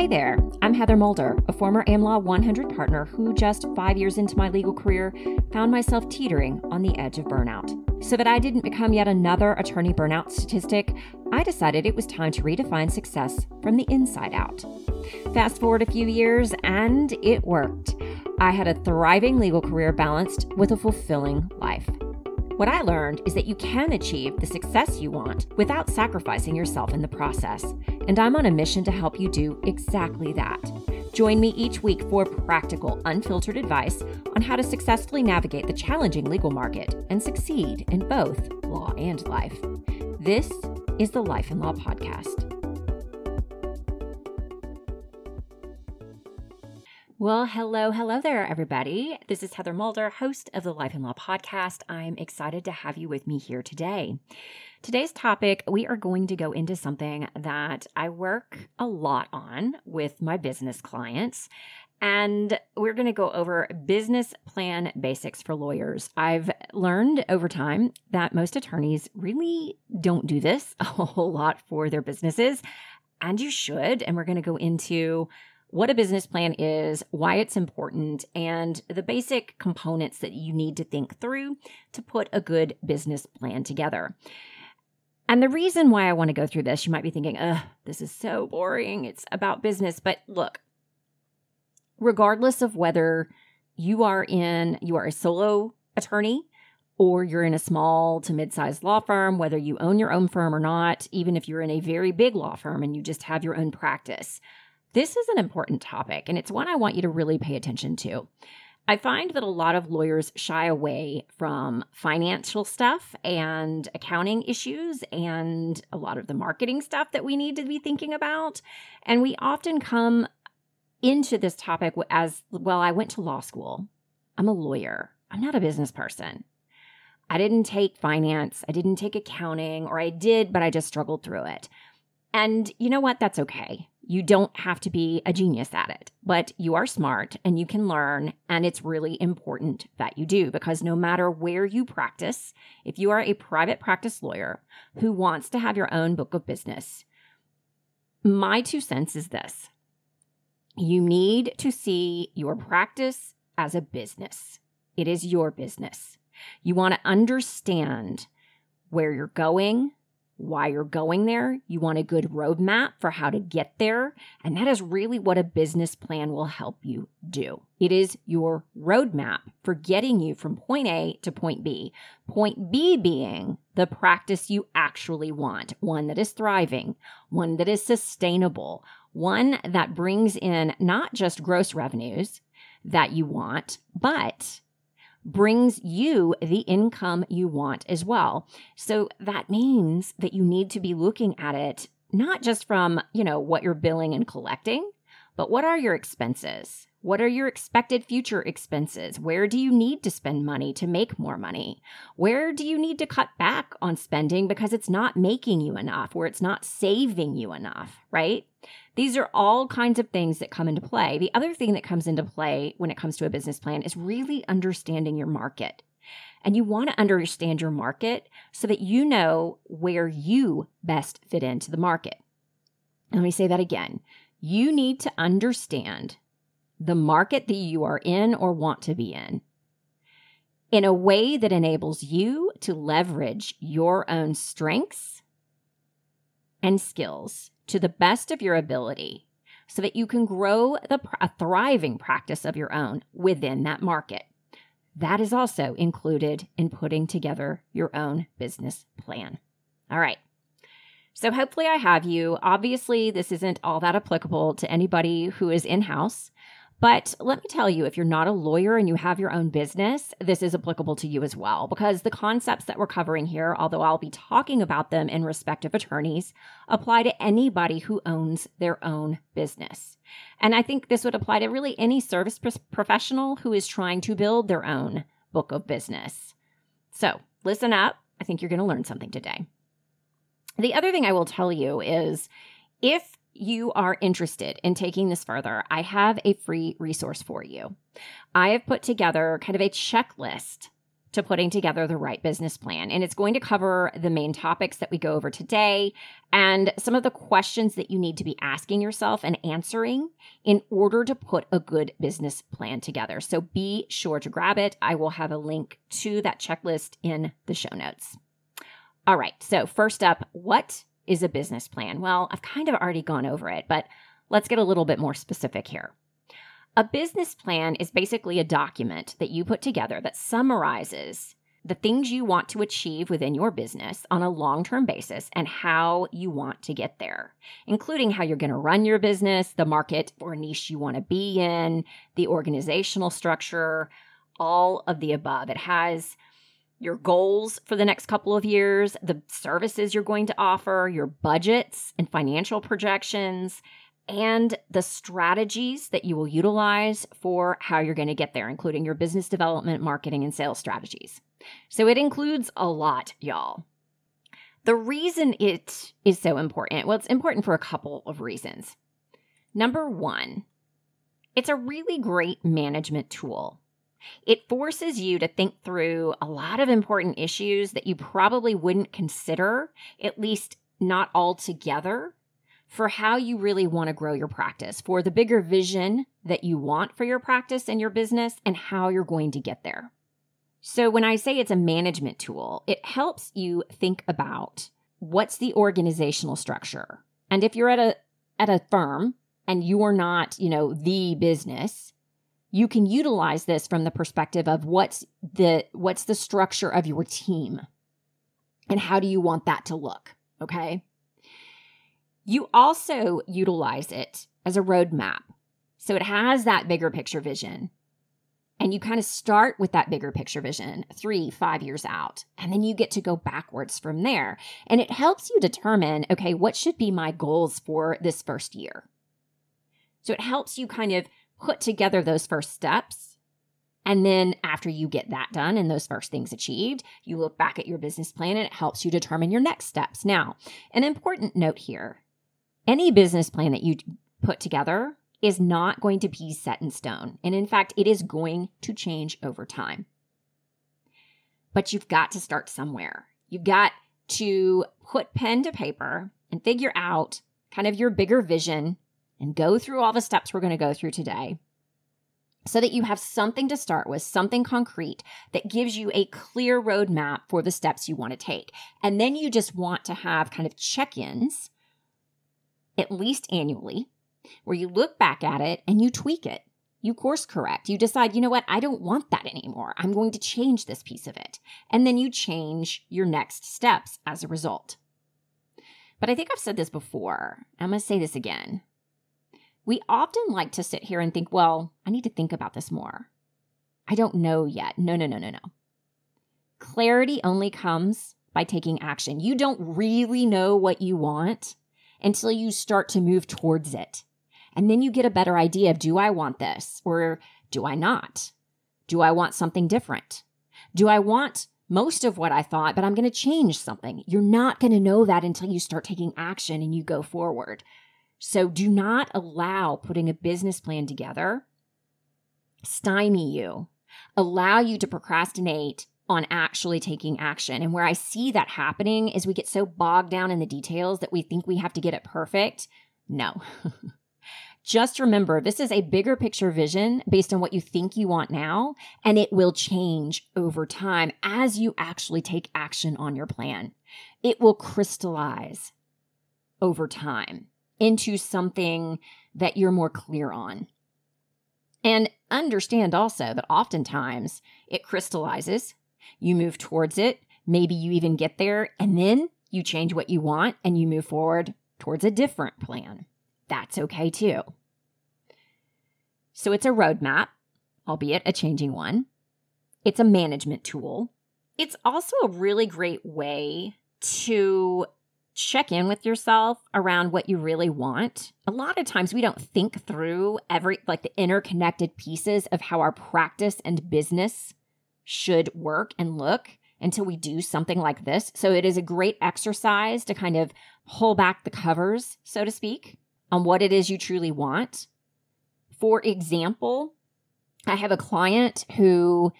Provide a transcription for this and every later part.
Hey there, I'm Heather Moulder, a former AmLaw 100 partner who, just five years into my legal career, found myself teetering on the edge of burnout. So that I didn't become yet another attorney burnout statistic, I decided it was time to redefine success from the inside out. Fast forward a few years, and it worked. I had a thriving legal career balanced with a fulfilling life. What I learned is that you can achieve the success you want without sacrificing yourself in the process. And I'm on a mission to help you do exactly that. Join me each week for practical, unfiltered advice on how to successfully navigate the challenging legal market and succeed in both law and life. This is the Life and Law Podcast. Well, hello, hello there, everybody. This is Heather Moulder, host of the Life and Law podcast. I'm excited to have you with me here today. Today's topic, we are going to go into something that I work a lot on with my business clients. And we're going to go over business plan basics for lawyers. I've learned over time that most attorneys really don't do this a whole lot for their businesses, and you should. And we're going to go into what a business plan is, why it's important, and the basic components that you need to think through to put a good business plan together. And the reason why I want to go through this, you might be thinking, ugh, this is so boring. It's about business. But look, regardless of whether you are in, you are a solo attorney or you're in a small to mid-sized law firm, whether you own your own firm or not, even if you're in a very big law firm and you just have your own practice, this is an important topic, and it's one I want you to really pay attention to. I find that a lot of lawyers shy away from financial stuff and accounting issues and a lot of the marketing stuff that we need to be thinking about. And we often come into this topic as well, I went to law school. I'm a lawyer, I'm not a business person. I didn't take finance, I didn't take accounting, or I did, but I just struggled through it. And you know what? That's okay. You don't have to be a genius at it, but you are smart and you can learn. And it's really important that you do because no matter where you practice, if you are a private practice lawyer who wants to have your own book of business, my two cents is this you need to see your practice as a business, it is your business. You want to understand where you're going, why you're going there. You want a good roadmap for how to get there. And that is really what a business plan will help you do. It is your roadmap for getting you from point A to point B. Point B being the practice you actually want, one that is thriving, one that is sustainable, one that brings in not just gross revenues that you want, but brings you the income you want as well. So that means that you need to be looking at it not just from, you know, what you're billing and collecting, but what are your expenses? What are your expected future expenses? Where do you need to spend money to make more money? Where do you need to cut back on spending because it's not making you enough or it's not saving you enough, right? These are all kinds of things that come into play. The other thing that comes into play when it comes to a business plan is really understanding your market. And you want to understand your market so that you know where you best fit into the market. Let me say that again. You need to understand the market that you are in or want to be in in a way that enables you to leverage your own strengths and skills to the best of your ability so that you can grow the, a thriving practice of your own within that market. That is also included in putting together your own business plan. All right. So, hopefully, I have you. Obviously, this isn't all that applicable to anybody who is in house. But let me tell you, if you're not a lawyer and you have your own business, this is applicable to you as well, because the concepts that we're covering here, although I'll be talking about them in respect of attorneys, apply to anybody who owns their own business. And I think this would apply to really any service professional who is trying to build their own book of business. So listen up. I think you're going to learn something today. The other thing I will tell you is if you are interested in taking this further, I have a free resource for you. I have put together kind of a checklist to putting together the right business plan. And it's going to cover the main topics that we go over today and some of the questions that you need to be asking yourself and answering in order to put a good business plan together. So be sure to grab it. I will have a link to that checklist in the show notes. All right. So, first up, what is a business plan? Well, I've kind of already gone over it, but let's get a little bit more specific here. A business plan is basically a document that you put together that summarizes the things you want to achieve within your business on a long term basis and how you want to get there, including how you're going to run your business, the market or niche you want to be in, the organizational structure, all of the above. It has your goals for the next couple of years, the services you're going to offer, your budgets and financial projections, and the strategies that you will utilize for how you're going to get there, including your business development, marketing, and sales strategies. So it includes a lot, y'all. The reason it is so important, well, it's important for a couple of reasons. Number one, it's a really great management tool. It forces you to think through a lot of important issues that you probably wouldn't consider, at least not all together, for how you really want to grow your practice, for the bigger vision that you want for your practice and your business, and how you're going to get there. So, when I say it's a management tool, it helps you think about what's the organizational structure. And if you're at a at a firm and you are not, you know, the business, you can utilize this from the perspective of what's the what's the structure of your team and how do you want that to look, okay? You also utilize it as a roadmap. So it has that bigger picture vision. And you kind of start with that bigger picture vision three, five years out. And then you get to go backwards from there. And it helps you determine okay, what should be my goals for this first year? So it helps you kind of put together those first steps. And then after you get that done and those first things achieved, you look back at your business plan and it helps you determine your next steps. Now, an important note here any business plan that you put together is not going to be set in stone. And in fact, it is going to change over time. But you've got to start somewhere. You've got to put pen to paper and figure out kind of your bigger vision and go through all the steps we're going to go through today so that you have something to start with, something concrete that gives you a clear roadmap for the steps you want to take. And then you just want to have kind of check ins at least annually, where you look back at it and you tweak it. You course correct. You decide, you know what, I don't want that anymore. I'm going to change this piece of it. And then you change your next steps as a result. But I think I've said this before. I'm going to say this again. We often like to sit here and think, well, I need to think about this more. I don't know yet. No, no, no, no, no. Clarity only comes by taking action. You don't really know what you want until you start to move towards it. And then you get a better idea of do I want this or do I not? Do I want something different? Do I want most of what I thought, but I'm going to change something? You're not going to know that until you start taking action and you go forward. So do not allow putting a business plan together stymie you, allow you to procrastinate on actually taking action. And where I see that happening is we get so bogged down in the details that we think we have to get it perfect. No. Just remember, this is a bigger picture vision based on what you think you want now, and it will change over time as you actually take action on your plan. It will crystallize over time into something that you're more clear on. And understand also that oftentimes it crystallizes you move towards it. Maybe you even get there and then you change what you want and you move forward towards a different plan. That's okay too. So it's a roadmap, albeit a changing one. It's a management tool. It's also a really great way to check in with yourself around what you really want. A lot of times we don't think through every like the interconnected pieces of how our practice and business should work and look until we do something like this. So it is a great exercise to kind of pull back the covers, so to speak, on what it is you truly want. For example, I have a client who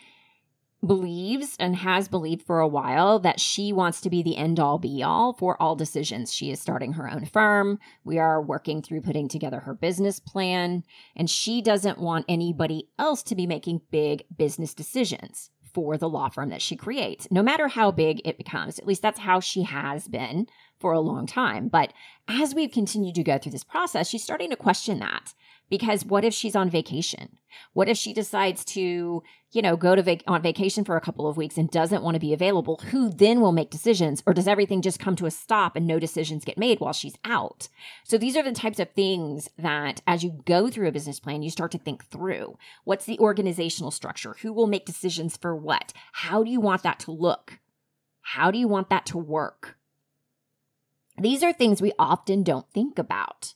believes and has believed for a while that she wants to be the end all be all for all decisions. She is starting her own firm. We are working through putting together her business plan, and she doesn't want anybody else to be making big business decisions for the law firm that she creates, no matter how big it becomes. At least that's how she has been for a long time. But as we've continued to go through this process, she's starting to question that. Because what if she's on vacation? What if she decides to, you know, go to vac- on vacation for a couple of weeks and doesn't want to be available? Who then will make decisions? Or does everything just come to a stop and no decisions get made while she's out? So these are the types of things that as you go through a business plan, you start to think through. What's the organizational structure? Who will make decisions for what? How do you want that to look? How do you want that to work? These are things we often don't think about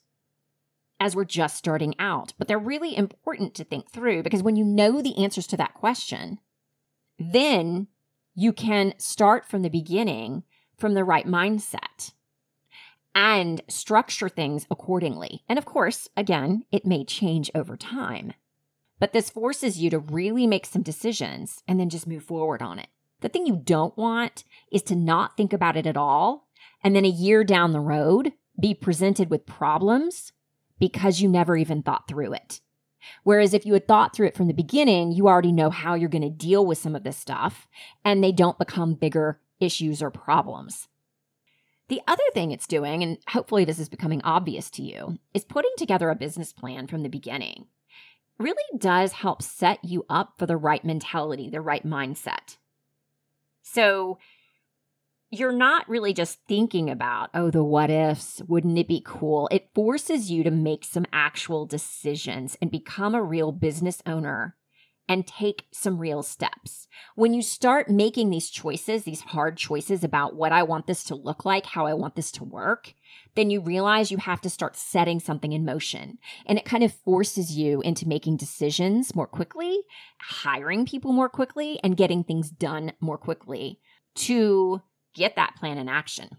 as we're just starting out, but they're really important to think through because when you know the answers to that question, then you can start from the beginning from the right mindset and structure things accordingly. And of course, again, it may change over time, but this forces you to really make some decisions and then just move forward on it. The thing you don't want is to not think about it at all and then a year down the road be presented with problems because you never even thought through it. Whereas if you had thought through it from the beginning, you already know how you're going to deal with some of this stuff and they don't become bigger issues or problems. The other thing it's doing, and hopefully this is becoming obvious to you, is putting together a business plan from the beginning. Really does help set you up for the right mentality, the right mindset. So you're not really just thinking about, oh, the what ifs, wouldn't it be cool? It forces you to make some actual decisions and become a real business owner and take some real steps. When you start making these choices, these hard choices about what I want this to look like, how I want this to work, then you realize you have to start setting something in motion. And it kind of forces you into making decisions more quickly, hiring people more quickly, and getting things done more quickly to get that plan in action.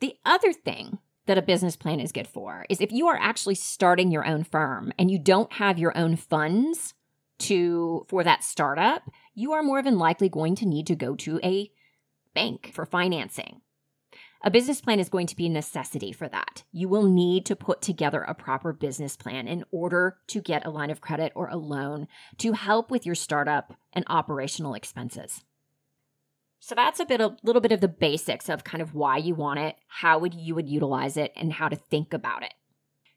The other thing that a business plan is good for is if you are actually starting your own firm and you don't have your own funds to for that startup, you are more than likely going to need to go to a bank for financing. A business plan is going to be a necessity for that. You will need to put together a proper business plan in order to get a line of credit or a loan to help with your startup and operational expenses. So that's a bit a little bit of the basics of kind of why you want it, how would you would utilize it, and how to think about it.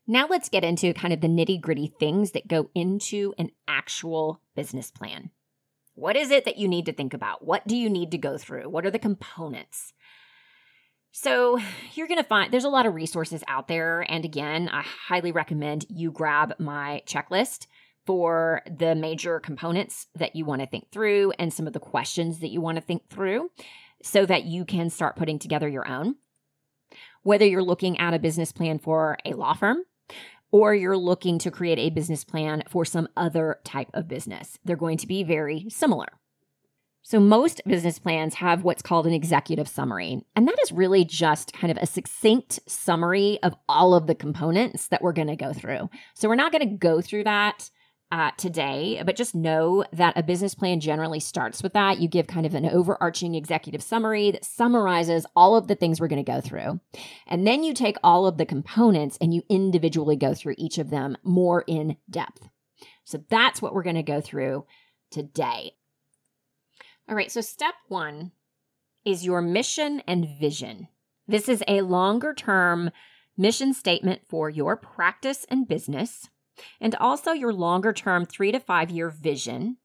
Now let's get into kind of the nitty-gritty things that go into an actual business plan. What is it that you need to think about? What do you need to go through? What are the components? So, you're going to find there's a lot of resources out there. And again, I highly recommend you grab my checklist for the major components that you want to think through and some of the questions that you want to think through so that you can start putting together your own. Whether you're looking at a business plan for a law firm or you're looking to create a business plan for some other type of business, they're going to be very similar. So, most business plans have what's called an executive summary. And that is really just kind of a succinct summary of all of the components that we're going to go through. So, we're not going to go through that uh, today, but just know that a business plan generally starts with that. You give kind of an overarching executive summary that summarizes all of the things we're going to go through. And then you take all of the components and you individually go through each of them more in depth. So that's what we're going to go through today. All right, so step one is your mission and vision. This is a longer term mission statement for your practice and business and also your longer term three to five year vision.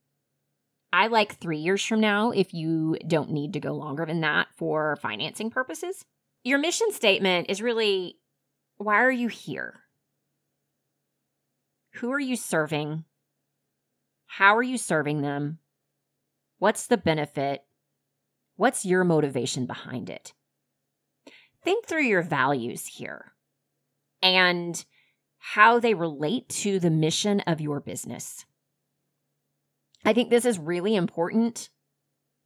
I like three years from now if you don't need to go longer than that for financing purposes. Your mission statement is really why are you here? Who are you serving? How are you serving them? What's the benefit? What's your motivation behind it? Think through your values here and how they relate to the mission of your business. I think this is really important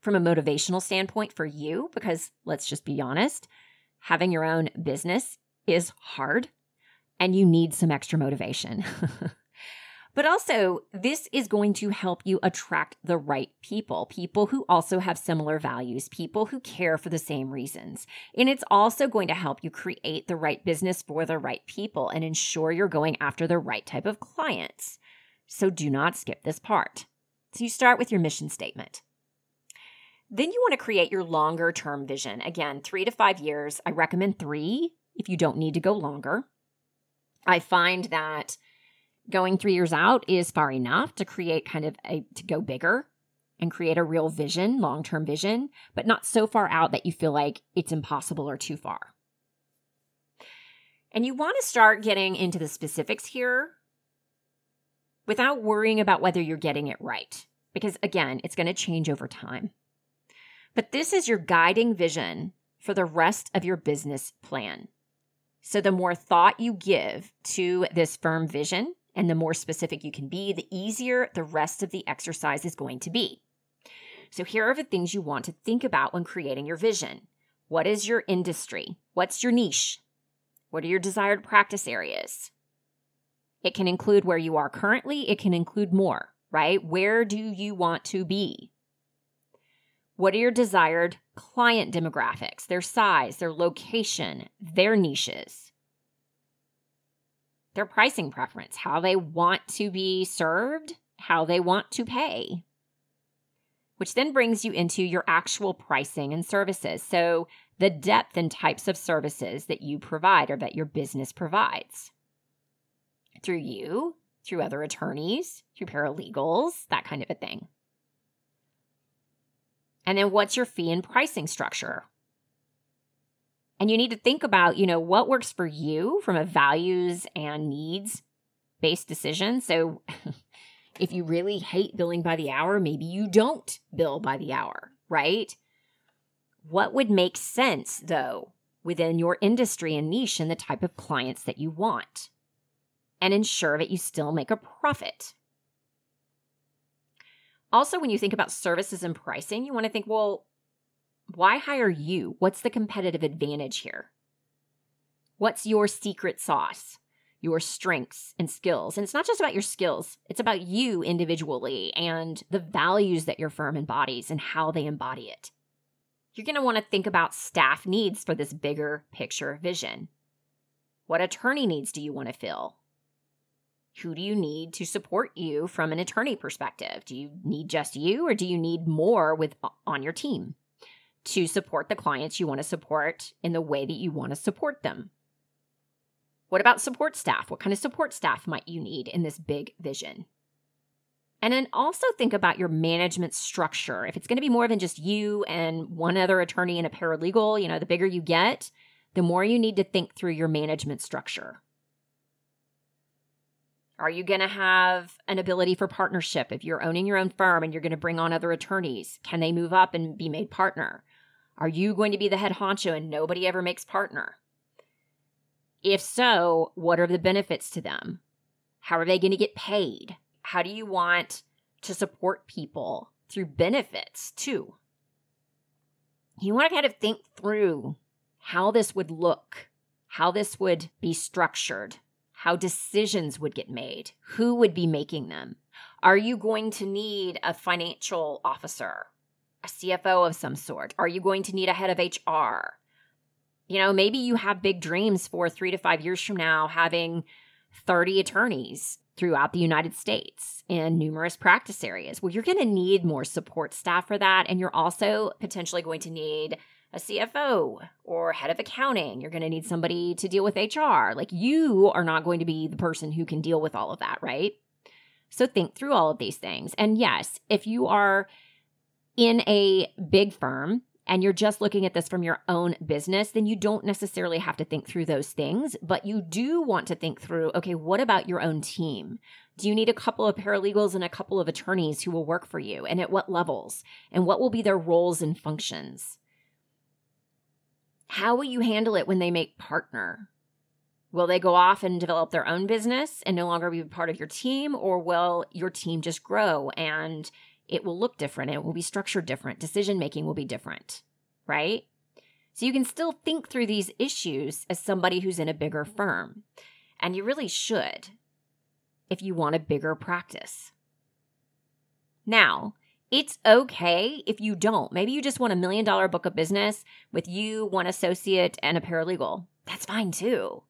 from a motivational standpoint for you because let's just be honest, having your own business is hard and you need some extra motivation. But also, this is going to help you attract the right people, people who also have similar values, people who care for the same reasons. And it's also going to help you create the right business for the right people and ensure you're going after the right type of clients. So do not skip this part. So you start with your mission statement. Then you want to create your longer term vision. Again, three to five years. I recommend three if you don't need to go longer. I find that going three years out is far enough to create kind of a to go bigger and create a real vision, long term vision, but not so far out that you feel like it's impossible or too far. And you want to start getting into the specifics here without worrying about whether you're getting it right, because again, it's going to change over time. But this is your guiding vision for the rest of your business plan. So, the more thought you give to this firm vision and the more specific you can be, the easier the rest of the exercise is going to be. So, here are the things you want to think about when creating your vision. What is your industry? What's your niche? What are your desired practice areas? It can include where you are currently, it can include more, right? Where do you want to be? What are your desired client demographics, their size, their location, their niches? Their pricing preference, how they want to be served, how they want to pay. Which then brings you into your actual pricing and services. So, the depth and types of services that you provide or that your business provides through you, through other attorneys, through paralegals, that kind of a thing. And then what's your fee and pricing structure? And you need to think about, you know, what works for you from a values and needs based decision. So if you really hate billing by the hour, maybe you don't bill by the hour, right? What would make sense though within your industry and niche and the type of clients that you want? And ensure that you still make a profit. Also, when you think about services and pricing, you want to think, well, why hire you? What's the competitive advantage here? What's your secret sauce? Your strengths and skills. And it's not just about your skills, it's about you individually and the values that your firm embodies and how they embody it. You're going to want to think about staff needs for this bigger picture vision. What attorney needs do you want to fill? who do you need to support you from an attorney perspective? Do you need just you or do you need more with on your team to support the clients you want to support in the way that you want to support them? What about support staff? What kind of support staff might you need in this big vision? And then also think about your management structure. If it's going to be more than just you and one other attorney and a paralegal, you know, the bigger you get, the more you need to think through your management structure. Are you going to have an ability for partnership if you're owning your own firm and you're going to bring on other attorneys? Can they move up and be made partner? Are you going to be the head honcho and nobody ever makes partner? If so, what are the benefits to them? How are they going to get paid? How do you want to support people through benefits too? You want to kind of think through how this would look, how this would be structured, how decisions would get made, who would be making them. Are you going to need a financial officer, a CFO of some sort? Are you going to need a head of HR? You know, maybe you have big dreams for three to five years from now having 30 attorneys throughout the United States in numerous practice areas. Well, you're going to need more support staff for that. And you're also potentially going to need a CFO or head of accounting. You're going to need somebody to deal with HR. Like you are not going to be the person who can deal with all of that, right? So think through all of these things. And yes, if you are in a big firm and you're just looking at this from your own business, then you don't necessarily have to think through those things, but you do want to think through okay, what about your own team? Do you need a couple of paralegals and a couple of attorneys who will work for you? And at what levels? And what will be their roles and functions? How will you handle it when they make partner? Will they go off and develop their own business and no longer be part of your team? Or will your team just grow and it will look different? It will be structured different. Decision making will be different, right? So you can still think through these issues as somebody who's in a bigger firm. And you really should. if you want a bigger practice. Now, it's okay if you don't. Maybe you just want a million dollar book of business with you, one associate, and a paralegal. That's fine too.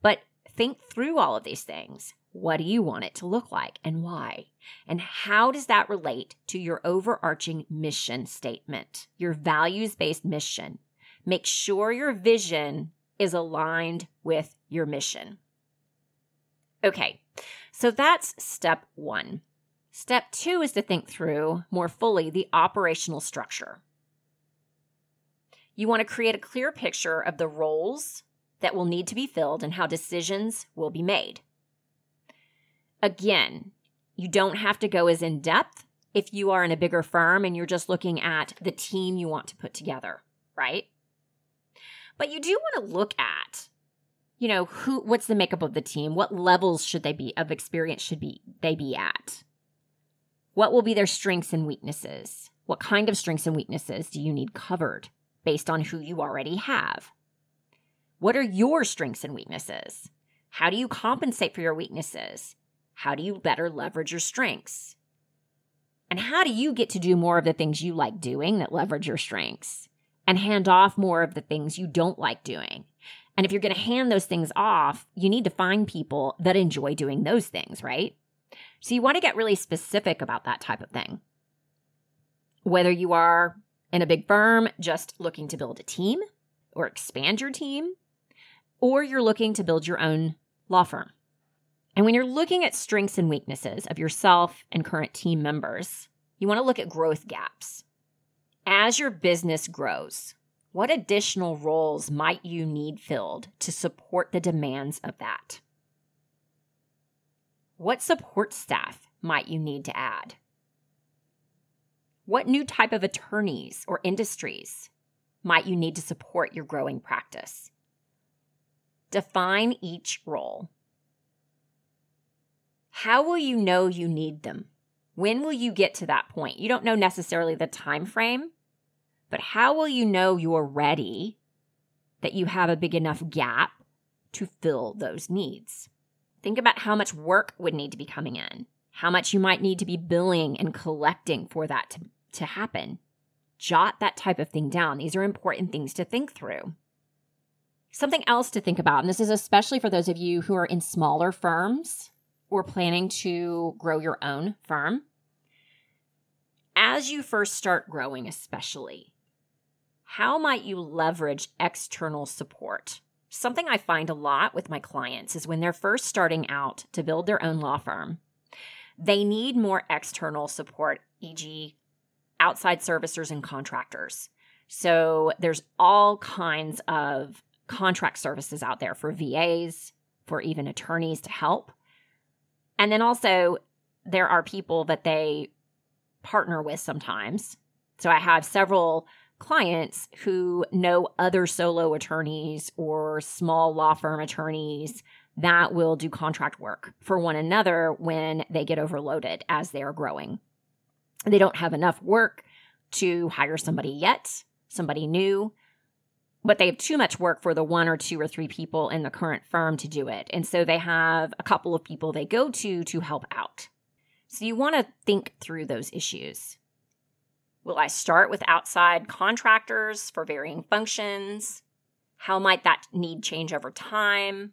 But think through all of these things. What do you want it to look like and why? And how does that relate to your overarching mission statement, your values based mission? Make sure your vision is aligned with your mission. Okay, so that's step one. Step two is to think through more fully the operational structure. You want to create a clear picture of the roles that will need to be filled and how decisions will be made. Again, you don't have to go as in depth if you are in a bigger firm and you're just looking at the team you want to put together, right? But you do want to look at you know, who what's the makeup of the team? What levels should they be of experience should be they be at? What will be their strengths and weaknesses? What kind of strengths and weaknesses do you need covered based on who you already have? What are your strengths and weaknesses? How do you compensate for your weaknesses? How do you better leverage your strengths? And how do you get to do more of the things you like doing that leverage your strengths and hand off more of the things you don't like doing? And if you're going to hand those things off, you need to find people that enjoy doing those things, right? So you want to get really specific about that type of thing. Whether you are in a big firm just looking to build a team or expand your team, or you're looking to build your own law firm. And when you're looking at strengths and weaknesses of yourself and current team members, you want to look at growth gaps. As your business grows, what additional roles might you need filled to support the demands of that? What support staff might you need to add? What new type of attorneys or industries might you need to support your growing practice? Define each role how will you know you need them? When will you get to that point? You don't know necessarily the time frame, but how will you know you're ready that you have a big enough gap to fill those needs? Think about how much work would need to be coming in, how much you might need to be billing and collecting for that to, to happen. Jot that type of thing down. These are important things to think through. Something else to think about, and this is especially for those of you who are in smaller firms or planning to grow your own firm, as you first start growing, especially, how might you leverage external support? Something I find a lot with my clients is when they're first starting out to build their own law firm, they need more external support, e.g., outside servicers and contractors. So there's all kinds of contract services out there for VAs, for even attorneys to help. And then also, there are people that they partner with sometimes. So I have several clients who know other solo attorneys or small law firm attorneys that will do contract work for one another when they get overloaded as they are growing. They don't have enough work to hire somebody yet, somebody new but they have too much work for the one or two or three people in the current firm to do it. And so they have a couple of people they go to to help out. So you want to think through those issues. Will I start with outside contractors for varying functions? How might that need change over time?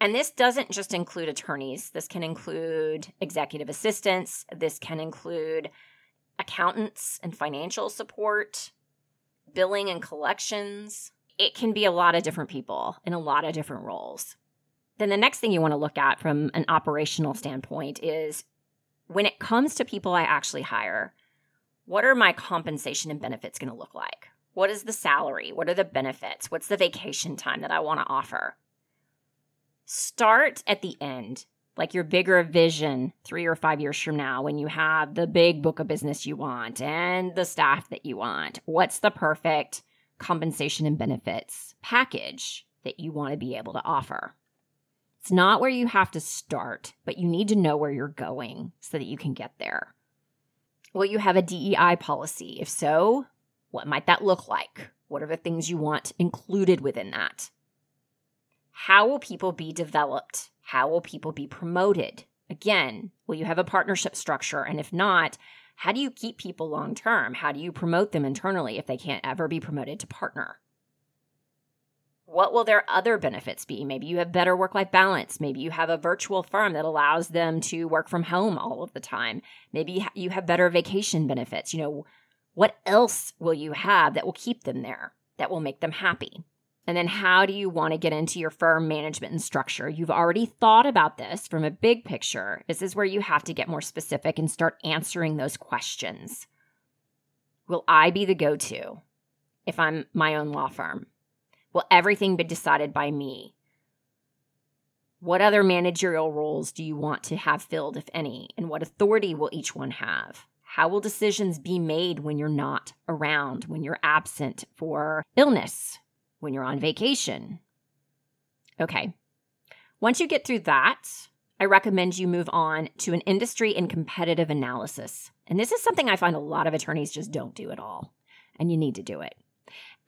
And this doesn't just include attorneys. This can include executive assistants. This can include accountants and financial support billing and collections. It can be a lot of different people in a lot of different roles. Then the next thing you want to look at from an operational standpoint is when it comes to people I actually hire, what are my compensation and benefits going to look like? What is the salary? What are the benefits? What's the vacation time that I want to offer? Start at the end like your bigger vision three or five years from now when you have the big book of business you want and the staff that you want? What's the perfect compensation and benefits package that you want to be able to offer? It's not where you have to start, but you need to know where you're going so that you can get there. Will you have a DEI policy? If so, what might that look like? What are the things you want included within that? How will people be developed how will people be promoted Again, will you have a partnership structure? And if not, how do you keep people long term? How do you promote them internally if they can't ever be promoted to partner? What will their other benefits be? Maybe you have better work life balance. Maybe you have a virtual firm that allows them to work from home all of the time. Maybe you have better vacation benefits. You know, what else will you have that will keep them there, that will make them happy? And then how do you want to get into your firm management and structure? You've already thought about this from a big picture. This is where you have to get more specific and start answering those questions. Will I be the go to if I'm my own law firm? Will everything be decided by me? What other managerial roles do you want to have filled, if any? And what authority will each one have? How will decisions be made when you're not around, when you're absent for illness, when you're on vacation? Okay. Once you get through that, I recommend you move on to an industry and competitive analysis. And this is something I find a lot of attorneys just don't do at all. And you need to do it.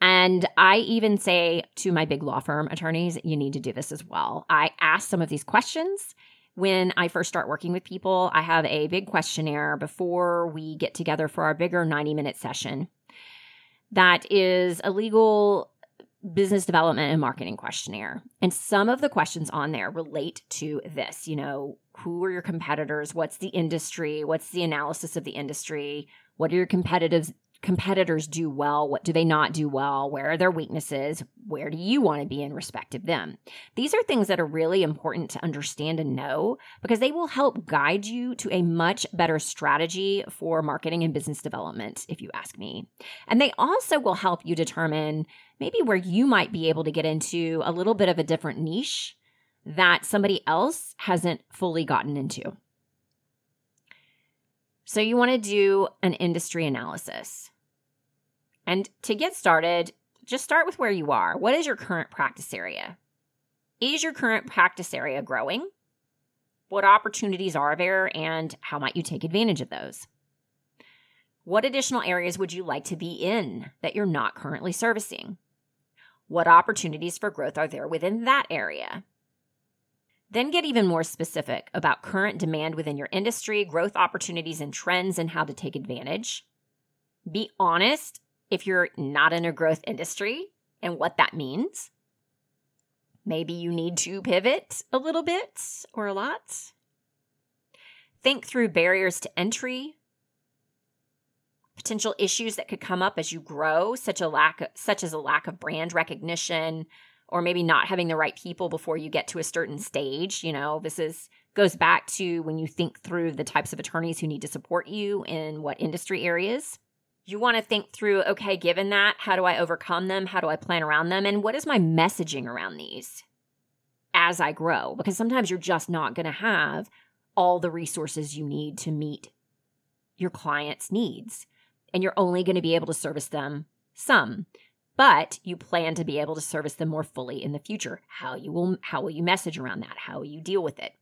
And I even say to my big law firm attorneys, you need to do this as well. I ask some of these questions when I first start working with people. I have a big questionnaire before we get together for our bigger 90 minute session that is a legal business development and marketing questionnaire. And some of the questions on there relate to this. You know, who are your competitors? What's the industry? What's the analysis of the industry? What are your competitive competitors do well? What do they not do well? Where are their weaknesses? Where do you want to be in respect of them? These are things that are really important to understand and know because they will help guide you to a much better strategy for marketing and business development, if you ask me. And they also will help you determine maybe where you might be able to get into a little bit of a different niche that somebody else hasn't fully gotten into. So, you want to do an industry analysis. And to get started, just start with where you are. What is your current practice area? Is your current practice area growing? What opportunities are there, and how might you take advantage of those? What additional areas would you like to be in that you're not currently servicing? What opportunities for growth are there within that area? Then get even more specific about current demand within your industry, growth opportunities and trends, and how to take advantage. Be honest if you're not in a growth industry and what that means. Maybe you need to pivot a little bit or a lot. Think through barriers to entry, potential issues that could come up as you grow, such a lack such as a lack of brand recognition or maybe not having the right people before you get to a certain stage, you know, this is goes back to when you think through the types of attorneys who need to support you in what industry areas you want to think through okay, given that, how do I overcome them? How do I plan around them? And what is my messaging around these as I grow? Because sometimes you're just not going to have all the resources you need to meet your client's needs. And you're only going to be able to service them some. But you plan to be able to service them more fully in the future. How you will how will you message around that? How will you deal with it?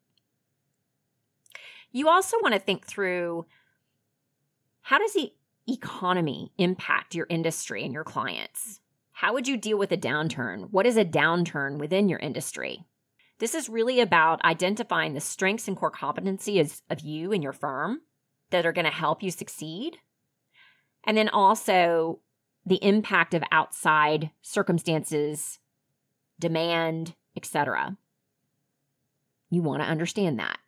You also want to think through how does he economy impact your industry and your clients? How would you deal with a downturn? What is a downturn within your industry? This is really about identifying the strengths and core competencies of you and your firm that are going to help you succeed. And then also the impact of outside circumstances, demand, etc. You want to understand that.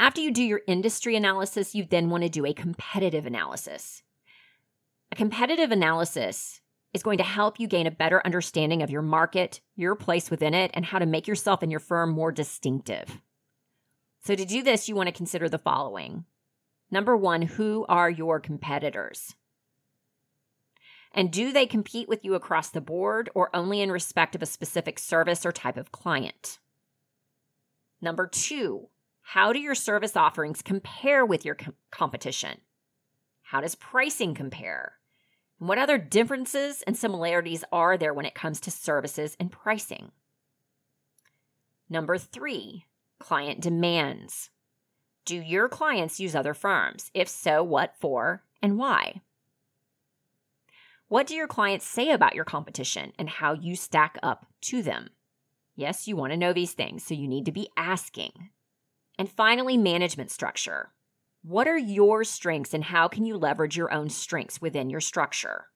After you do your industry analysis, you then want to do a competitive analysis. A competitive analysis is going to help you gain a better understanding of your market, your place within it, and how to make yourself and your firm more distinctive. So, to do this, you want to consider the following Number one, who are your competitors? And do they compete with you across the board or only in respect of a specific service or type of client? Number two, how do your service offerings compare with your com- competition? How does pricing compare? What other differences and similarities are there when it comes to services and pricing? Number three, client demands. Do your clients use other firms? If so, what for and why? What do your clients say about your competition and how you stack up to them? Yes, you want to know these things, so you need to be asking And finally, management structure. What are your strengths and how can you leverage your own strengths within your structure?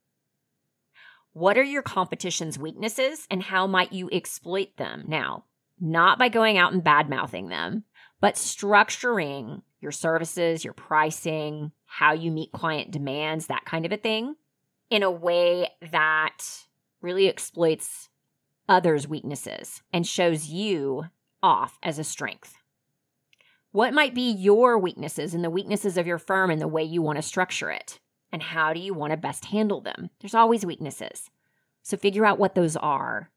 What are your competition's weaknesses and how might you exploit them? Now, not by going out and bad mouthing them, but structuring your services, your pricing, how you meet client demands, that kind of a thing, in a way that really exploits others' weaknesses and shows you off as a strength. What might be your weaknesses and the weaknesses of your firm and the way you want to structure it? And how do you want to best handle them? There's always weaknesses. So figure out what those are.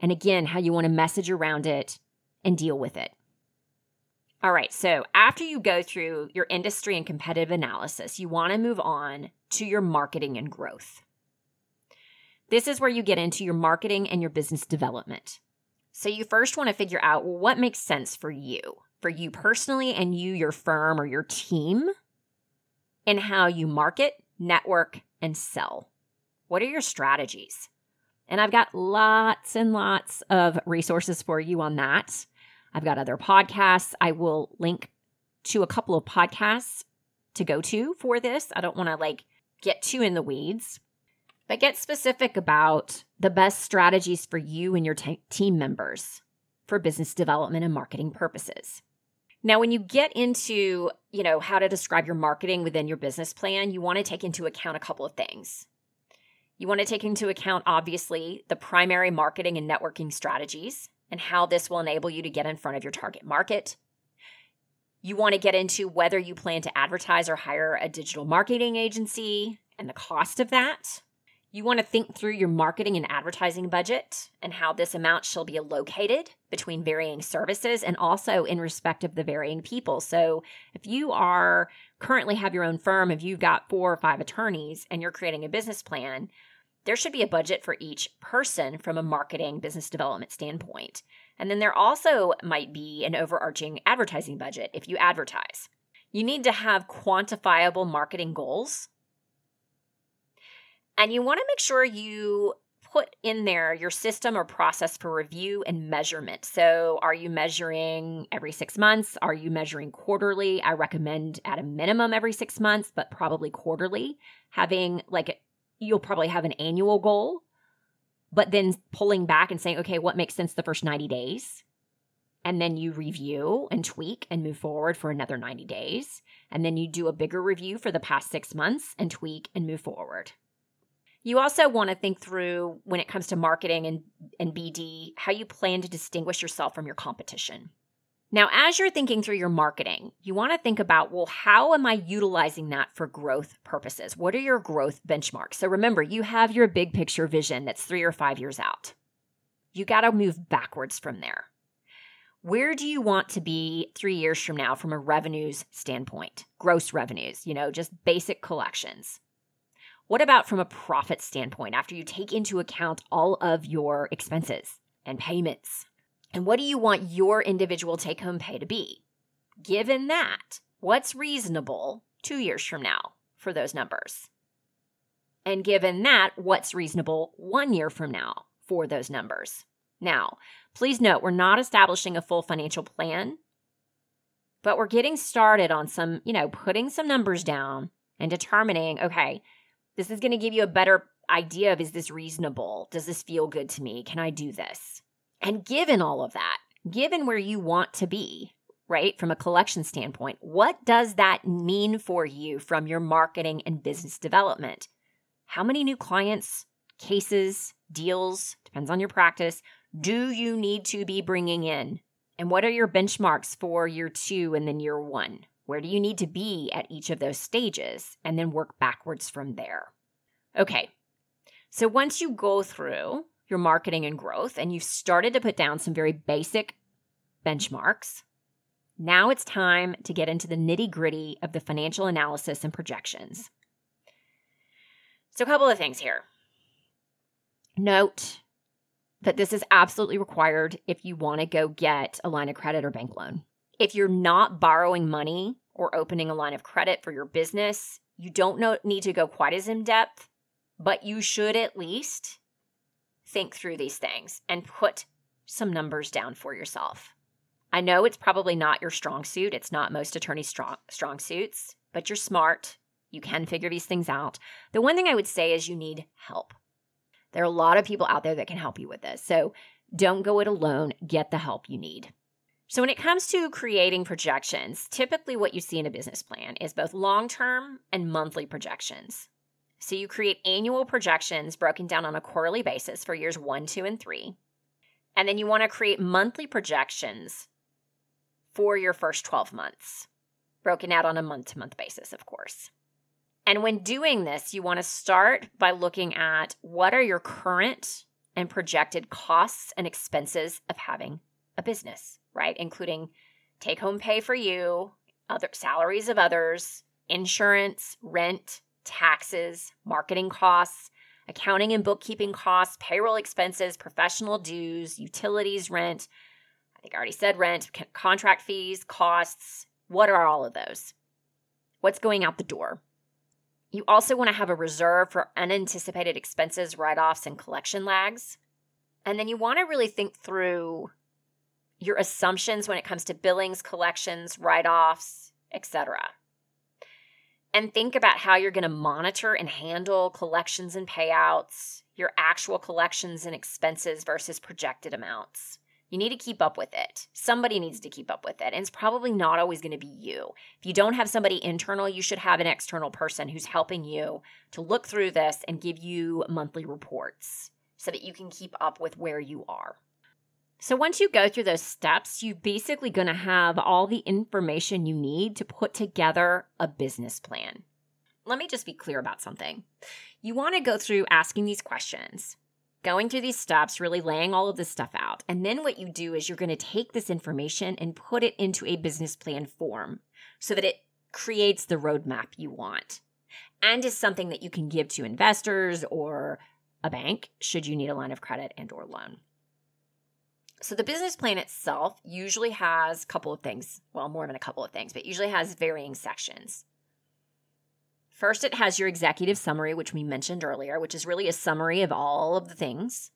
And again, how you want to message around it and deal with it. All right, so after you go through your industry and competitive analysis, you want to move on to your marketing and growth. This is where you get into your marketing and your business development. So you first want to figure out what makes sense for you, for you personally and you, your firm or your team, and how you market, network, and sell. What are your strategies? And I've got lots and lots of resources for you on that. I've got other podcasts. I will link to a couple of podcasts to go to for this. I don't want to like get too in the weeds, but get specific about the best strategies for you and your team members for business development and marketing purposes. Now, when you get into, you know, how to describe your marketing within your business plan, you want to take into account a couple of things. You want to take into account, obviously, the primary marketing and networking strategies and how this will enable you to get in front of your target market. You want to get into whether you plan to advertise or hire a digital marketing agency and the cost of that. You want to think through your marketing and advertising budget and how this amount shall be allocated between varying services and also in respect of the varying people. So, if you are currently have your own firm, if you've got four or five attorneys and you're creating a business plan, there should be a budget for each person from a marketing business development standpoint. And then there also might be an overarching advertising budget if you advertise. You need to have quantifiable marketing goals. And you want to make sure you put in there your system or process for review and measurement. So, are you measuring every six months? Are you measuring quarterly? I recommend at a minimum every six months, but probably quarterly. Having like you'll probably have an annual goal, but then pulling back and saying, okay, what makes sense the first 90 days? And then you review and tweak and move forward for another 90 days. And then you do a bigger review for the past six months and tweak and move forward. You also want to think through when it comes to marketing and, and BD, how you plan to distinguish yourself from your competition. Now, as you're thinking through your marketing, you want to think about well, how am I utilizing that for growth purposes? What are your growth benchmarks? So remember, you have your big picture vision that's three or five years out. You got to move backwards from there. Where do you want to be three years from now from a revenues standpoint? Gross revenues, you know, just basic collections. What about from a profit standpoint after you take into account all of your expenses and payments? And what do you want your individual take home pay to be? Given that, what's reasonable two years from now for those numbers? And given that, what's reasonable one year from now for those numbers? Now, please note, we're not establishing a full financial plan, but we're getting started on some, you know, putting some numbers down and determining, okay, this is going to give you a better idea of is this reasonable? Does this feel good to me? Can I do this? And given all of that, given where you want to be, right, from a collection standpoint, what does that mean for you from your marketing and business development? How many new clients, cases, deals, depends on your practice, do you need to be bringing in? And what are your benchmarks for year two and then year one? Where do you need to be at each of those stages? And then work backwards from there. Okay, so once you go through your marketing and growth and you've started to put down some very basic benchmarks, now it's time to get into the nitty gritty of the financial analysis and projections. So, a couple of things here. Note that this is absolutely required if you want to go get a line of credit or bank loan. If you're not borrowing money or opening a line of credit for your business, you don't know, need to go quite as in depth, but you should at least think through these things and put some numbers down for yourself. I know it's probably not your strong suit. It's not most attorneys' strong, strong suits, but you're smart. You can figure these things out. The one thing I would say is you need help. There are a lot of people out there that can help you with this. So don't go it alone. Get the help you need. So, when it comes to creating projections, typically what you see in a business plan is both long term and monthly projections. So, you create annual projections broken down on a quarterly basis for years one, two, and three. And then you want to create monthly projections for your first 12 months, broken out on a month to month basis, of course. And when doing this, you want to start by looking at what are your current and projected costs and expenses of having a business, right? Including take home pay for you, other salaries of others, insurance, rent, taxes, marketing costs, accounting and bookkeeping costs, payroll expenses, professional dues, utilities, rent. I think I already said rent, contract fees, costs. What are all of those? What's going out the door? You also want to have a reserve for unanticipated expenses, write offs, and collection lags. And then you want to really think through your assumptions when it comes to billings, collections, write offs, etc. And think about how you're going to monitor and handle collections and payouts, your actual collections and expenses versus projected amounts. You need to keep up with it. Somebody needs to keep up with it. And it's probably not always going to be you. If you don't have somebody internal, you should have an external person who's helping you to look through this and give you monthly reports so that you can keep up with where you are. So once you go through those steps, you're basically going to have all the information you need to put together a business plan. Let me just be clear about something. You want to go through asking these questions going through these steps, really laying all of this stuff out. And then what you do is you're going to take this information and put it into a business plan form so that it creates the roadmap you want and is something that you can give to investors or a bank should you need a line of credit and or loan. So the business plan itself usually has a couple of things, well more than a couple of things, but usually has varying sections. First, it has your executive summary, which we mentioned earlier, which is really a summary of all of the things.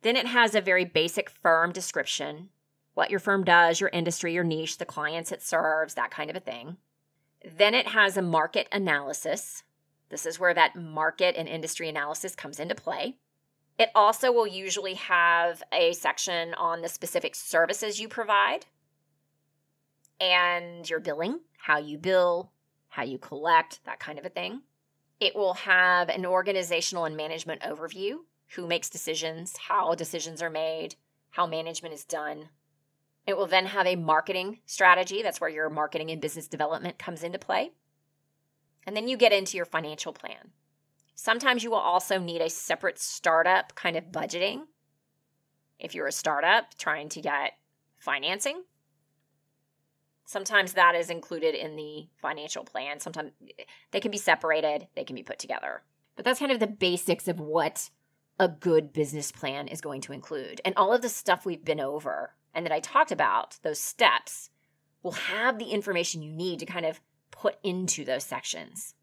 Then it has a very basic firm description what your firm does, your industry, your niche, the clients it serves, that kind of a thing. Then it has a market analysis. This is where that market and industry analysis comes into play. It also will usually have a section on the specific services you provide and your billing, how you bill, how you collect, that kind of a thing. It will have an organizational and management overview who makes decisions, how decisions are made, how management is done. It will then have a marketing strategy. That's where your marketing and business development comes into play. And then you get into your financial plan. Sometimes you will also need a separate startup kind of budgeting. If you're a startup trying to get financing, Sometimes that is included in the financial plan. Sometimes they can be separated, they can be put together. But that's kind of the basics of what a good business plan is going to include. And all of the stuff we've been over and that I talked about, those steps, will have the information you need to kind of put into those sections.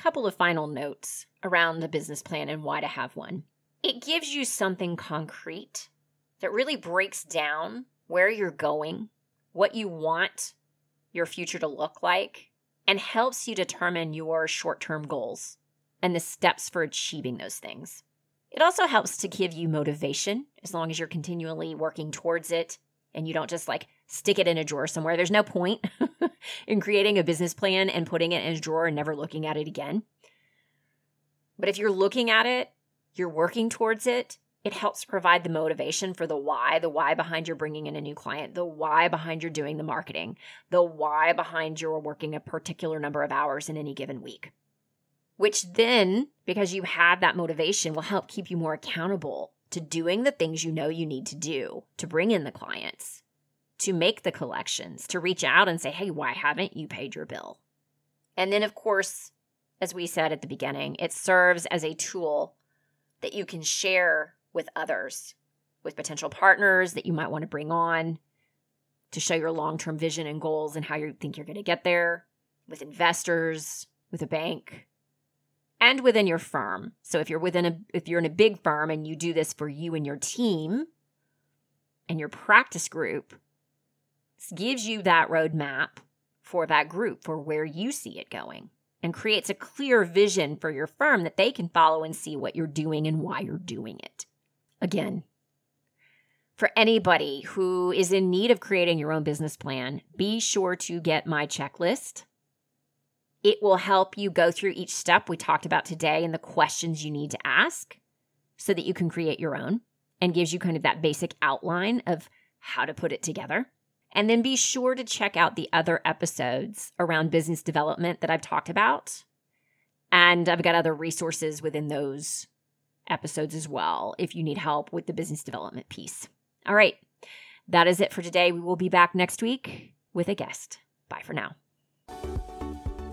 Couple of final notes around the business plan and why to have one. It gives you something concrete that really breaks down where you're going what you want your future to look like, and helps you determine your short term goals and the steps for achieving those things. It also helps to give you motivation as long as you're continually working towards it and you don't just like stick it in a drawer somewhere. There's no point in creating a business plan and putting it in a drawer and never looking at it again. But if you're looking at it, you're working towards it, it helps provide the motivation for the why, the why behind your bringing in a new client, the why behind your doing the marketing, the why behind your working a particular number of hours in any given week. Which then, because you have that motivation, will help keep you more accountable to doing the things you know you need to do to bring in the clients, to make the collections, to reach out and say, hey, why haven't you paid your bill? And then, of course, as we said at the beginning, it serves as a tool that you can share with others, with potential partners that you might want to bring on to show your long term vision and goals and how you think you're going to get there, with investors, with a bank, and within your firm. So if you're within a if you're in a big firm and you do this for you and your team, and your practice group gives you that roadmap for that group for where you see it going and creates a clear vision for your firm that they can follow and see what you're doing and why you're doing it. Again, for anybody who is in need of creating your own business plan, be sure to get my checklist. It will help you go through each step we talked about today and the questions you need to ask so that you can create your own and gives you kind of that basic outline of how to put it together. And then be sure to check out the other episodes around business development that I've talked about. And I've got other resources within those episodes as well if you need help with the business development piece. All right, that is it for today. We will be back next week with a guest. Bye for now.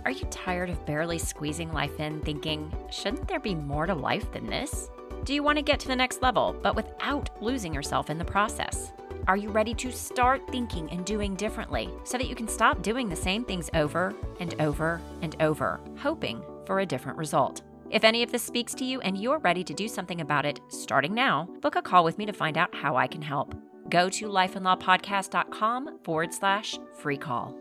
Are you tired of barely squeezing life in, thinking, shouldn't there be more to life than this? Do you want to get to the next level, but without losing yourself in the process? Are you ready to start thinking and doing differently so that you can stop doing the same things over and over and over, hoping for a different result? If any of this speaks to you and you're ready to do something about it starting now, book a call with me to find out how I can help. Go to lifeandlawpodcast.com forward slash free call.